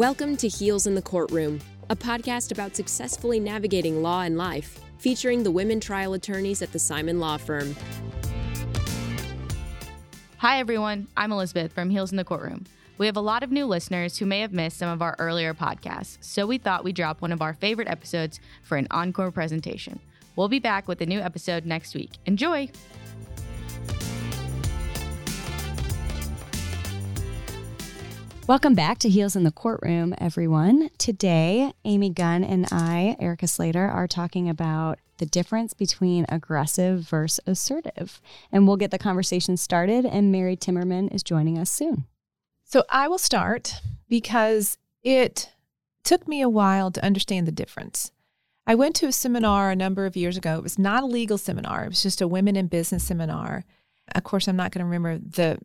Welcome to Heels in the Courtroom, a podcast about successfully navigating law and life, featuring the women trial attorneys at the Simon Law Firm. Hi, everyone. I'm Elizabeth from Heels in the Courtroom. We have a lot of new listeners who may have missed some of our earlier podcasts, so we thought we'd drop one of our favorite episodes for an encore presentation. We'll be back with a new episode next week. Enjoy! Welcome back to Heels in the Courtroom, everyone. Today, Amy Gunn and I, Erica Slater, are talking about the difference between aggressive versus assertive. And we'll get the conversation started, and Mary Timmerman is joining us soon. So I will start because it took me a while to understand the difference. I went to a seminar a number of years ago. It was not a legal seminar, it was just a women in business seminar. Of course, I'm not going to remember the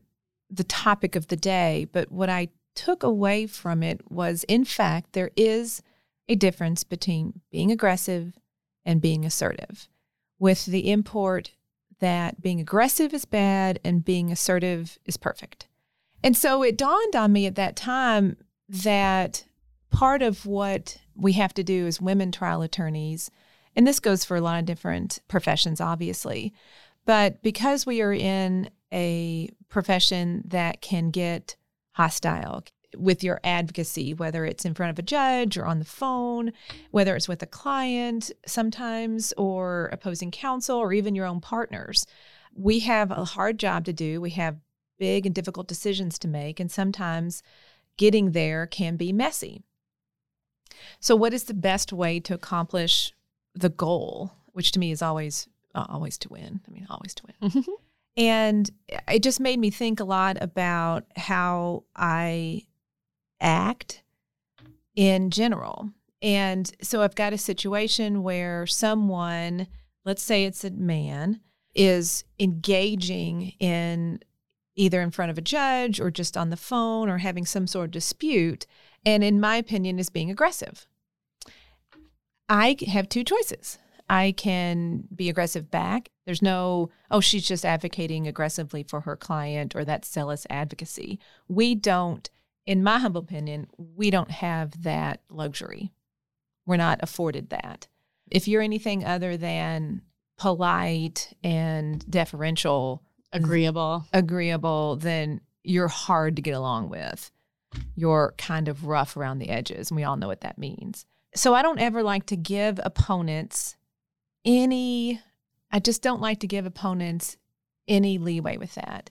the topic of the day, but what I took away from it was, in fact, there is a difference between being aggressive and being assertive, with the import that being aggressive is bad and being assertive is perfect. And so it dawned on me at that time that part of what we have to do as women trial attorneys, and this goes for a lot of different professions, obviously, but because we are in a profession that can get hostile with your advocacy, whether it's in front of a judge or on the phone, whether it's with a client sometimes or opposing counsel or even your own partners. We have a hard job to do. We have big and difficult decisions to make, and sometimes getting there can be messy. So, what is the best way to accomplish the goal, which to me is always uh, always to win? I mean, always to win. And it just made me think a lot about how I act in general. And so I've got a situation where someone, let's say it's a man, is engaging in either in front of a judge or just on the phone or having some sort of dispute, and in my opinion, is being aggressive. I have two choices. I can be aggressive back. There's no, oh, she's just advocating aggressively for her client or that's zealous advocacy. We don't, in my humble opinion, we don't have that luxury. We're not afforded that. If you're anything other than polite and deferential, agreeable, agreeable, then you're hard to get along with. You're kind of rough around the edges, and we all know what that means. So I don't ever like to give opponents any I just don't like to give opponents any leeway with that.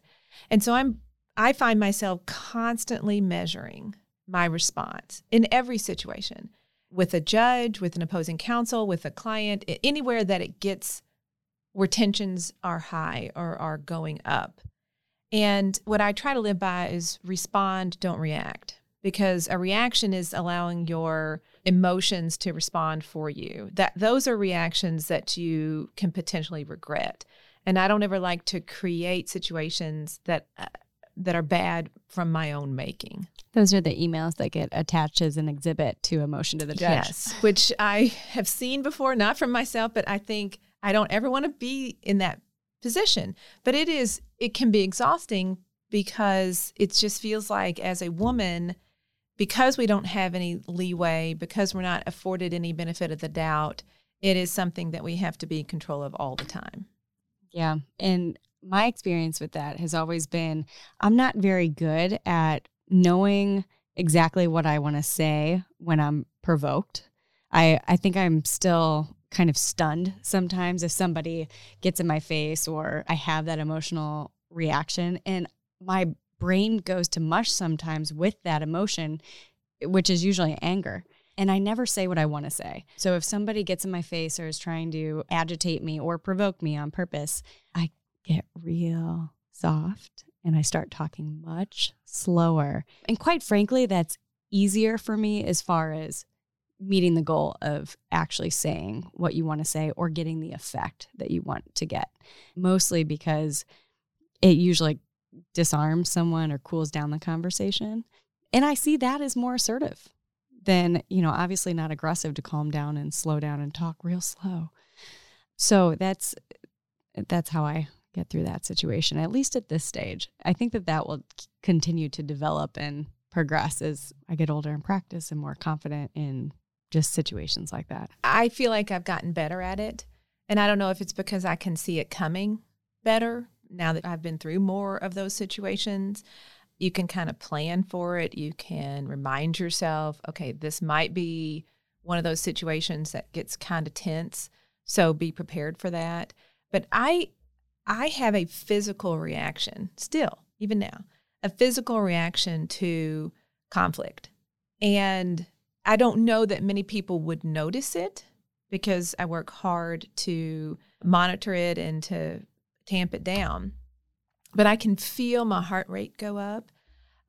And so I'm I find myself constantly measuring my response in every situation with a judge, with an opposing counsel, with a client, anywhere that it gets where tensions are high or are going up. And what I try to live by is respond, don't react, because a reaction is allowing your emotions to respond for you. That those are reactions that you can potentially regret. And I don't ever like to create situations that uh, that are bad from my own making. Those are the emails that get attached as an exhibit to a motion to the judge. Yes, which I have seen before, not from myself, but I think I don't ever want to be in that position. But it is it can be exhausting because it just feels like as a woman because we don't have any leeway, because we're not afforded any benefit of the doubt, it is something that we have to be in control of all the time. Yeah. And my experience with that has always been I'm not very good at knowing exactly what I want to say when I'm provoked. I, I think I'm still kind of stunned sometimes if somebody gets in my face or I have that emotional reaction. And my brain goes to mush sometimes with that emotion, which is usually anger. And I never say what I want to say. So if somebody gets in my face or is trying to agitate me or provoke me on purpose, I get real soft and I start talking much slower. And quite frankly, that's easier for me as far as meeting the goal of actually saying what you want to say or getting the effect that you want to get. Mostly because it usually disarms someone or cools down the conversation. And I see that as more assertive than, you know, obviously not aggressive to calm down and slow down and talk real slow. So that's that's how I get through that situation at least at this stage. I think that that will continue to develop and progress as I get older and practice and more confident in just situations like that. I feel like I've gotten better at it. And I don't know if it's because I can see it coming better now that I've been through more of those situations. You can kind of plan for it. You can remind yourself, okay, this might be one of those situations that gets kind of tense. So be prepared for that. But I I have a physical reaction still, even now, a physical reaction to conflict. And I don't know that many people would notice it because I work hard to monitor it and to tamp it down. But I can feel my heart rate go up.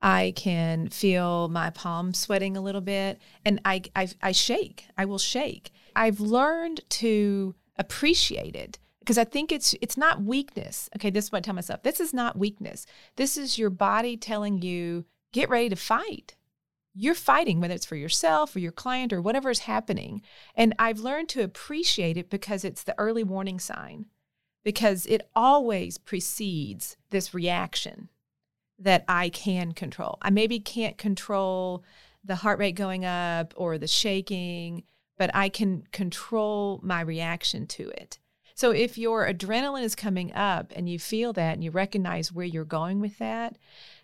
I can feel my palms sweating a little bit and I, I, I shake. I will shake. I've learned to appreciate it because I think it's it's not weakness. Okay, this is what I tell myself. This is not weakness. This is your body telling you, get ready to fight. You're fighting, whether it's for yourself or your client or whatever is happening. And I've learned to appreciate it because it's the early warning sign, because it always precedes this reaction that I can control. I maybe can't control the heart rate going up or the shaking, but I can control my reaction to it. So if your adrenaline is coming up and you feel that and you recognize where you're going with that,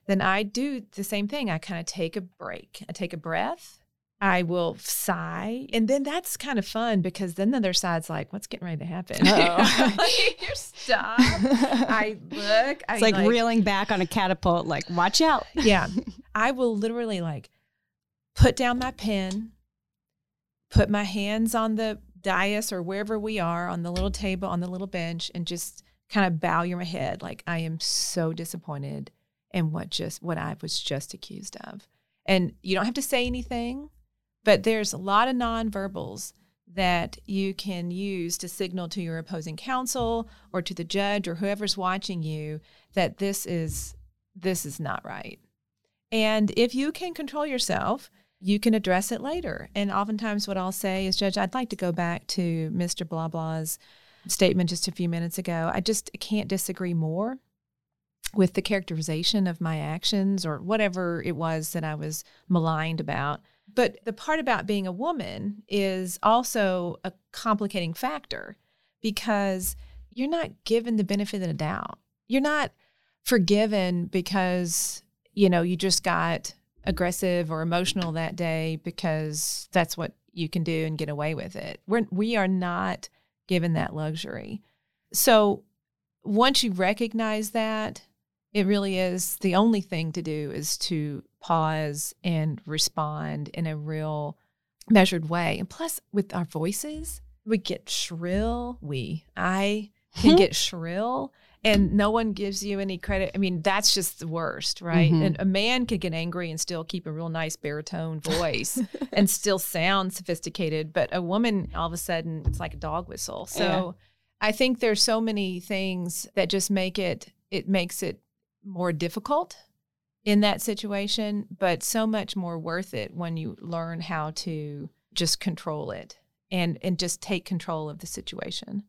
then I do the same thing. I kind of take a break. I take a breath. I will sigh. And then that's kind of fun because then the other side's like, what's getting ready to happen? you stop. I look. It's like, like reeling back on a catapult, like, watch out. yeah. I will literally like put down my pen, put my hands on the dais or wherever we are on the little table, on the little bench, and just kind of bow your head like I am so disappointed in what just what I was just accused of. And you don't have to say anything, but there's a lot of nonverbals that you can use to signal to your opposing counsel or to the judge or whoever's watching you that this is this is not right. And if you can control yourself, you can address it later. And oftentimes, what I'll say is, Judge, I'd like to go back to Mr. Blah Blah's statement just a few minutes ago. I just can't disagree more with the characterization of my actions or whatever it was that I was maligned about. But the part about being a woman is also a complicating factor because you're not given the benefit of the doubt. You're not forgiven because, you know, you just got aggressive or emotional that day because that's what you can do and get away with it. We're we are not given that luxury. So once you recognize that, it really is the only thing to do is to pause and respond in a real measured way. And plus with our voices, we get shrill. We I can get shrill and no one gives you any credit. I mean, that's just the worst, right? Mm-hmm. And a man can get angry and still keep a real nice baritone voice and still sound sophisticated, but a woman all of a sudden it's like a dog whistle. So yeah. I think there's so many things that just make it it makes it more difficult in that situation, but so much more worth it when you learn how to just control it and and just take control of the situation.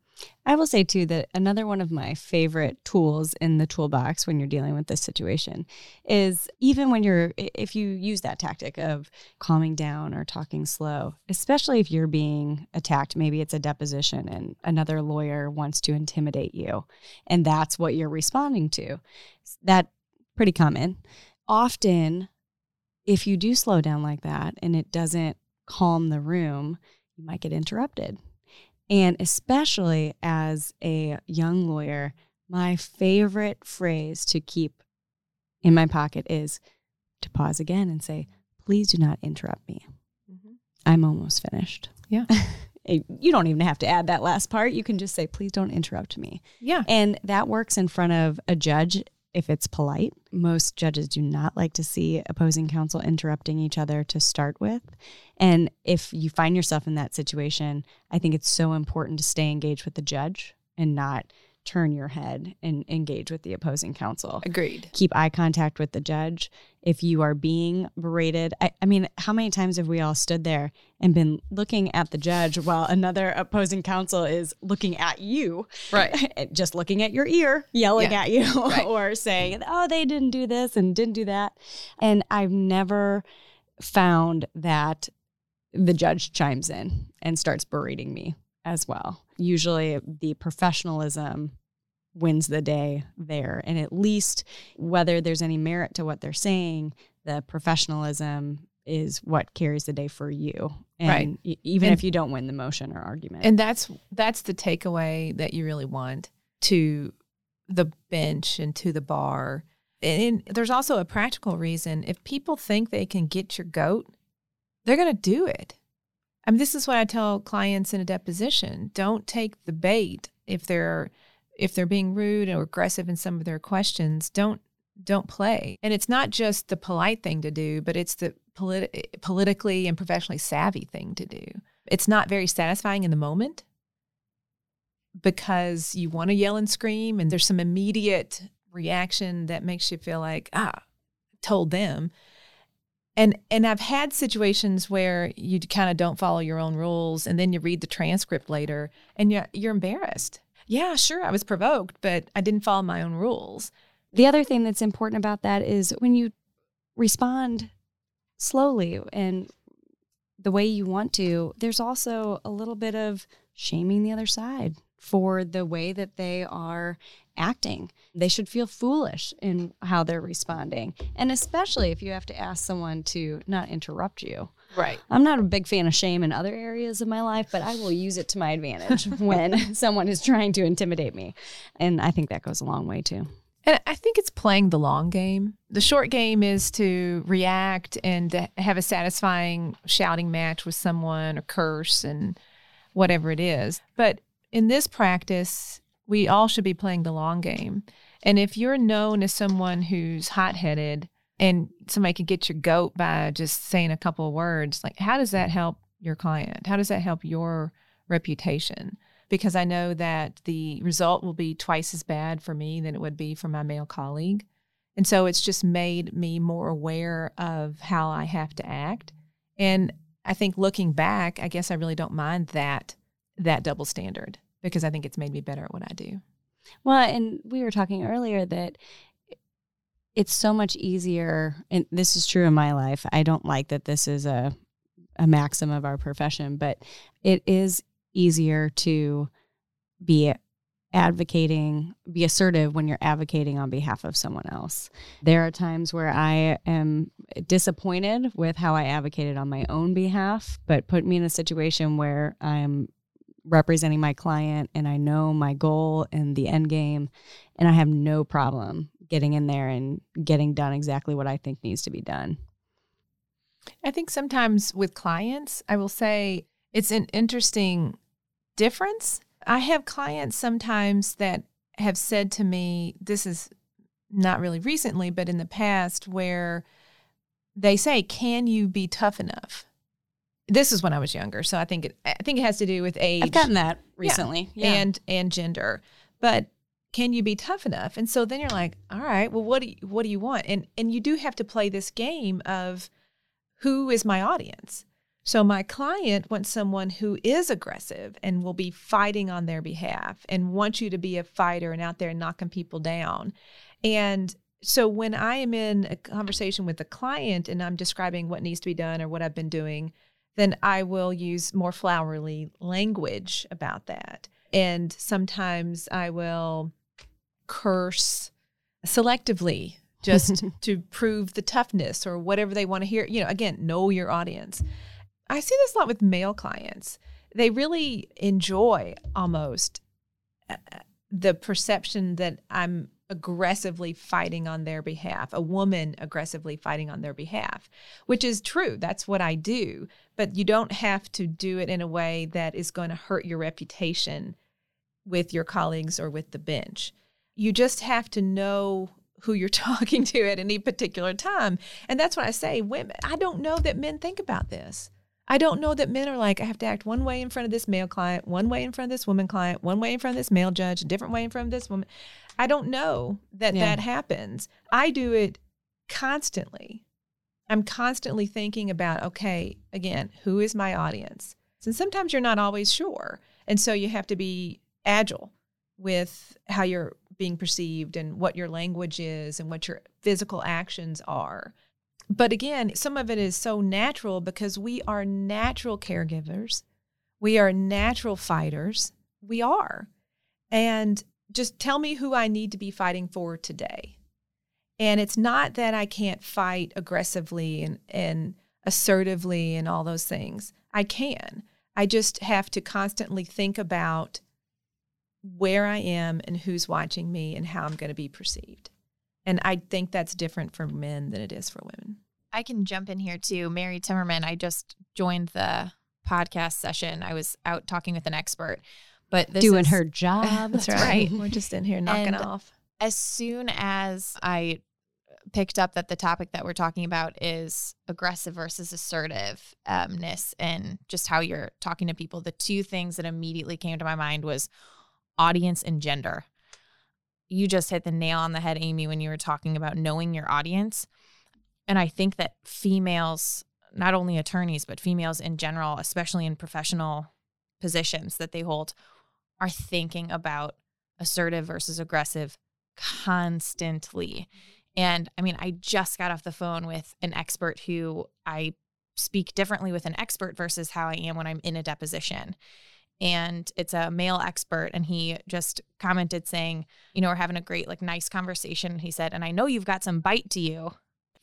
I will say too that another one of my favorite tools in the toolbox when you're dealing with this situation is even when you're, if you use that tactic of calming down or talking slow, especially if you're being attacked, maybe it's a deposition and another lawyer wants to intimidate you, and that's what you're responding to. That pretty common. Often, if you do slow down like that and it doesn't calm the room, you might get interrupted and especially as a young lawyer, my favorite phrase to keep in my pocket is to pause again and say, please do not interrupt me. Mm-hmm. I'm almost finished. Yeah. you don't even have to add that last part. You can just say, please don't interrupt me. Yeah. And that works in front of a judge if it's polite. Most judges do not like to see opposing counsel interrupting each other to start with. And if you find yourself in that situation, I think it's so important to stay engaged with the judge and not turn your head and engage with the opposing counsel. Agreed. Keep eye contact with the judge. If you are being berated, I, I mean, how many times have we all stood there and been looking at the judge while another opposing counsel is looking at you? Right. Just looking at your ear, yelling Yeah. at you, Right. or saying, oh, they didn't do this and didn't do that. And I've never found that the judge chimes in and starts berating me as well. Usually the professionalism wins the day there. And at least whether there's any merit to what they're saying, the professionalism is what carries the day for you. And Right. even And- if you don't win the motion or argument. And that's that's the takeaway that you really want to the bench and to the bar. And there's also a practical reason. If people think they can get your goat, they're going to do it. I mean, this is what I tell clients in a deposition. Don't take the bait if they're if they're being rude or aggressive in some of their questions. Don't don't play. And it's not just the polite thing to do, but it's the politi- politically and professionally savvy thing to do. It's not very satisfying in the moment because you want to yell and scream, and there's some immediate reaction that makes you feel like, ah, told them. And and I've had situations where you kind of don't follow your own rules, and then you read the transcript later, and you're you're embarrassed. Yeah, sure, I was provoked, but I didn't follow my own rules. The other thing that's important about that is when you respond slowly and the way you want to, there's also a little bit of shaming the other side for the way that they are acting. They should feel foolish in how they're responding. And especially if you have to ask someone to not interrupt you. Right. I'm not a big fan of shame in other areas of my life, but I will use it to my advantage when someone is trying to intimidate me. And I think that goes a long way too. And I think it's playing the long game. The short game is to react and to have a satisfying shouting match with someone or curse and whatever it is. But in this practice, we all should be playing the long game. And if you're known as someone who's hot headed and somebody can get your goat by just saying a couple of words, like how does that help your client? How does that help your reputation? because I know that the result will be twice as bad for me than it would be for my male colleague. And so it's just made me more aware of how I have to act. And I think looking back, I guess I really don't mind that that double standard because I think it's made me better at what I do. Well, and we were talking earlier that it's so much easier, and this is true in my life. I don't like that this is a a maxim of our profession, but it is easier to be advocating, be assertive when you're advocating on behalf of someone else. There are times where I am disappointed with how I advocated on my own behalf, but put me in a situation where I'm representing my client and I know my goal and the end game and I have no problem getting in there and getting done exactly what I think needs to be done. I think sometimes with clients, I will say it's an interesting difference. I have clients sometimes that have said to me, this is not really recently, but in the past, where they say, Can you be tough enough? This is when I was younger, so I think it I think it has to do with age I've gotten that recently. Yeah. and and gender. But can you be tough enough? And so then you're like, all right, well, what do you, what do you want? And and you do have to play this game of who is my audience. So my client wants someone who is aggressive and will be fighting on their behalf and wants you to be a fighter and out there knocking people down. And so when I am in a conversation with a client and I'm describing what needs to be done or what I've been doing, then I will use more flowery language about that. And sometimes I will curse selectively just to prove the toughness or whatever they want to hear. You know, again, know your audience. I see this a lot with male clients. They really enjoy almost uh, the perception that I'm aggressively fighting on their behalf, a woman aggressively fighting on their behalf, which is true. That's what I do. But you don't have to do it in a way that is going to hurt your reputation with your colleagues or with the bench. You just have to know who you're talking to at any particular time. And that's what I say, women, I don't know that men think about this. I don't know that men are like, I have to act one way in front of this male client, one way in front of this woman client, one way in front of this male judge, a different way in front of this woman. I don't know that Yeah. that happens. I do it constantly. I'm constantly thinking about, okay, again, who is my audience? And sometimes you're not always sure. And so you have to be agile with how you're being perceived and what your language is and what your physical actions are. But again, some of it is so natural because we are natural caregivers. We are natural fighters. We are. And just tell me who I need to be fighting for today. And it's not that I can't fight aggressively and, and assertively and all those things. I can. I just have to constantly think about where I am and who's watching me and how I'm going to be perceived. And I think that's different for men than it is for women. I can jump in here too. Mary Timmerman, I just joined the podcast session. I was out talking with an expert, but this Doing is- her job. That's right. We're just in here knocking And- off. as soon as I picked up that the topic that we're talking about is aggressive versus assertiveness and just how you're talking to people, the two things that immediately came to my mind was audience and gender. You just hit the nail on the head, Amy, when you were talking about knowing your audience. And I think that females, not only attorneys, but females in general, especially in professional positions that they hold, are thinking about assertive versus aggressive constantly. Mm-hmm. And I mean, I just got off the phone with an expert who I speak differently with an expert versus how I am when I'm in a deposition. And it's a male expert, and he just commented saying, You know, we're having a great, like, nice conversation. He said, And I know you've got some bite to you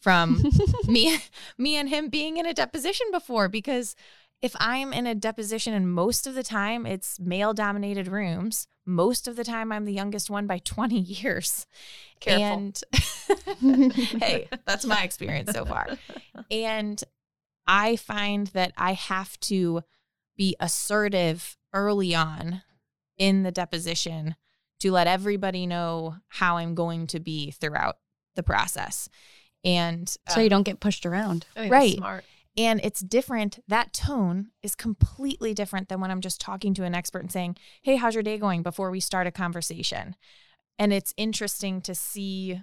from me me and him being in a deposition before because if I'm in a deposition and most of the time it's male dominated rooms, most of the time I'm the youngest one by 20 years. Careful. And hey, that's my experience so far. And I find that I have to be assertive early on in the deposition to let everybody know how I'm going to be throughout the process. And so you um, don't get pushed around. Oh, I think Right. smart. And it's different. That tone is completely different than when I'm just talking to an expert and saying, Hey, how's your day going before we start a conversation? And it's interesting to see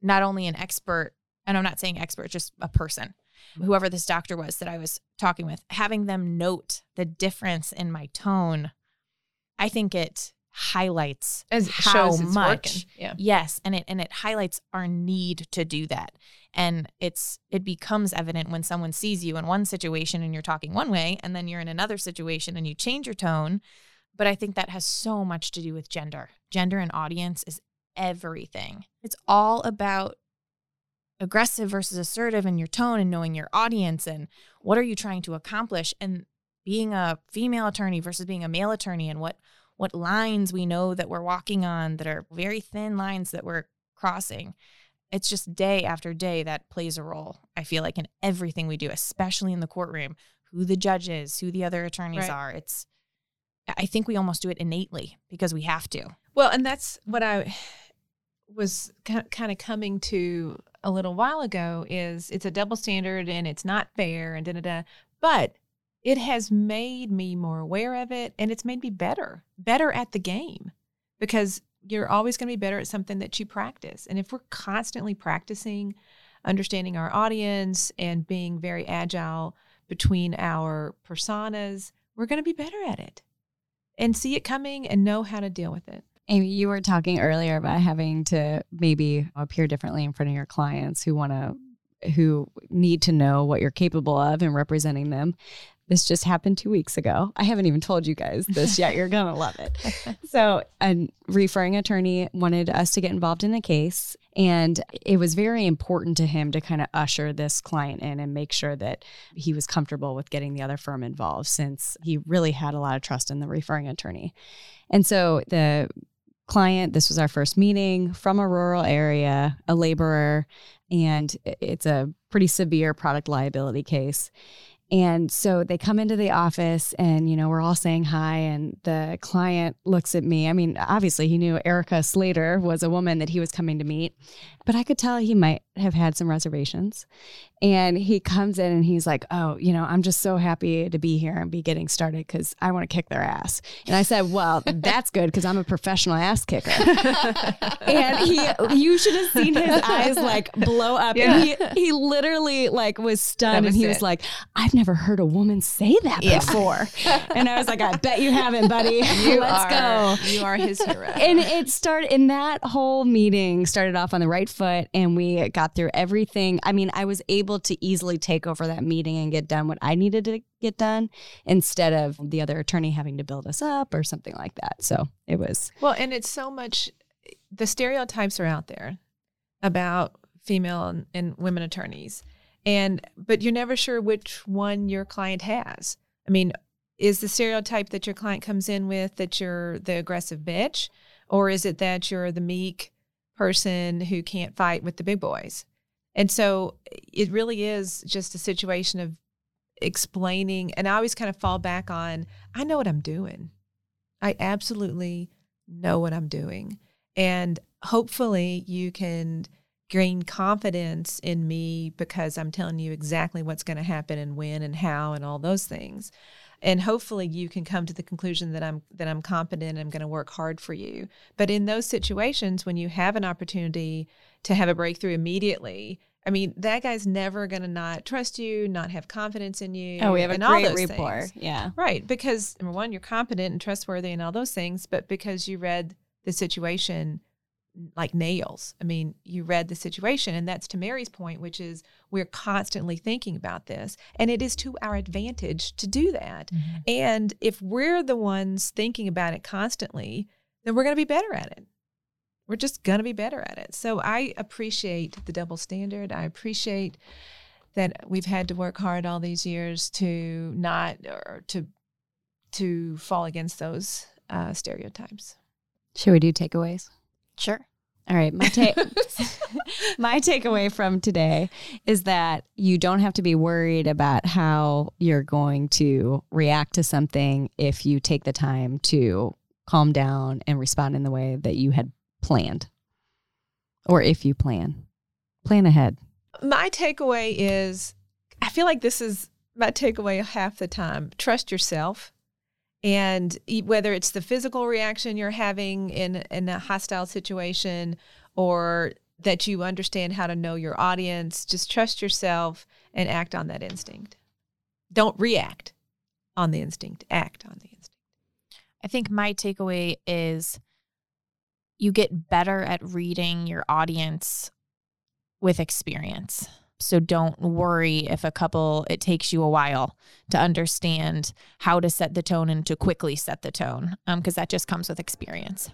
not only an expert, and I'm not saying expert, just a person, whoever this doctor was that I was talking with, having them note the difference in my tone. I think it highlights As how much. Yeah. Yes, and it and it highlights our need to do that. And it's it becomes evident when someone sees you in one situation and you're talking one way and then you're in another situation and you change your tone. But I think that has so much to do with gender. Gender and audience is everything. It's all about aggressive versus assertive in your tone and knowing your audience and what are you trying to accomplish and being a female attorney versus being a male attorney and what what lines we know that we're walking on that are very thin lines that we're crossing. It's just day after day that plays a role. I feel like in everything we do, especially in the courtroom, who the judge is, who the other attorneys Right. are. It's I think we almost do it innately because we have to. Well, and that's what I was kind of coming to a little while ago is it's a double standard and it's not fair and da da da. But it has made me more aware of it and it's made me better, better at the game because you're always going to be better at something that you practice. And if we're constantly practicing understanding our audience and being very agile between our personas, we're going to be better at it and see it coming and know how to deal with it. Amy, you were talking earlier about having to maybe appear differently in front of your clients who want to, who need to know what you're capable of and representing them. This just happened two weeks ago. I haven't even told you guys this yet. You're going to love it. So, a referring attorney wanted us to get involved in a case, and it was very important to him to kind of usher this client in and make sure that he was comfortable with getting the other firm involved since he really had a lot of trust in the referring attorney. And so, the client, this was our first meeting from a rural area, a laborer, and it's a pretty severe product liability case. And so they come into the office and, you know, we're all saying hi. And the client looks at me. I mean, obviously, he knew Erica Slater was a woman that he was coming to meet, but I could tell he might have had some reservations. And he comes in and he's like, Oh, you know, I'm just so happy to be here and be getting started because I want to kick their ass. And I said, Well, that's good because I'm a professional ass kicker. and he, you should have seen his eyes like blow up. Yeah. And he, he literally like was stunned was and he it. was like, I've never heard a woman say that Yeah. before. and I was like, I bet you haven't, buddy. You Let's are, go You are his hero. and it started and that whole meeting started off on the right foot and we got through everything i mean i was able to easily take over that meeting and get done what i needed to get done instead of the other attorney having to build us up or something like that so it was Well, and it's so much, the stereotypes are out there about female and, and women attorneys. And, but you're never sure which one your client has. I mean, is the stereotype that your client comes in with that you're the aggressive bitch? Or is it that you're the meek person who can't fight with the big boys? And so it really is just a situation of explaining. And I always kind of fall back on I know what I'm doing. I absolutely know what I'm doing. And hopefully you can gain confidence in me because I'm telling you exactly what's going to happen and when and how and all those things. And hopefully you can come to the conclusion that I'm that I'm competent and I'm going to work hard for you. But in those situations when you have an opportunity to have a breakthrough immediately, I mean, that guy's never going to not trust you, not have confidence in you. oh we have a great rapport things. yeah Right. Because number one, you're competent and trustworthy and all those things, but because you read the situation like nails. I mean, you read the situation. And that's to Mary's point, which is we're constantly thinking about this. And it is to our advantage to do that. And if we're the ones thinking about it constantly, then we're going to be better at it. We're just going to be better at it. So I appreciate the double standard. I appreciate that we've had to work hard all these years to not or to to fall against those uh, stereotypes. should we do takeaways Sure. All right, my take my takeaway from today is that you don't have to be worried about how you're going to react to something if you take the time to calm down and respond in the way that you had planned. Or if you plan. Plan ahead. My takeaway is I feel like this is my takeaway half the time. Trust yourself. And whether it's the physical reaction you're having in, in a hostile situation or that you understand how to know your audience, just trust yourself and act on that instinct. Don't react on the instinct, act on the instinct. I think my takeaway is you get better at reading your audience with experience. So don't worry if a couple, it takes you a while to understand how to set the tone and to quickly set the tone, um, because that just comes with experience.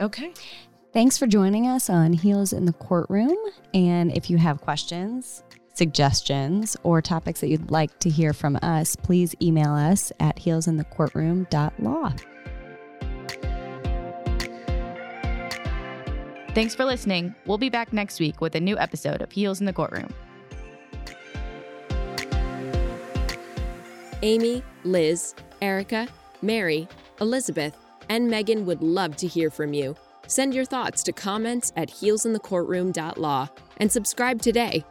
Okay. Thanks for joining us on Heels in the Courtroom. And if you have questions, suggestions, or topics that you'd like to hear from us, please email us at heelsinthecourtroom.law. Thanks for listening. We'll be back next week with a new episode of Heels in the Courtroom. Amy, Liz, Erica, Mary, Elizabeth, and Megan would love to hear from you. Send your thoughts to comments at heelsinthecourtroom.law and subscribe today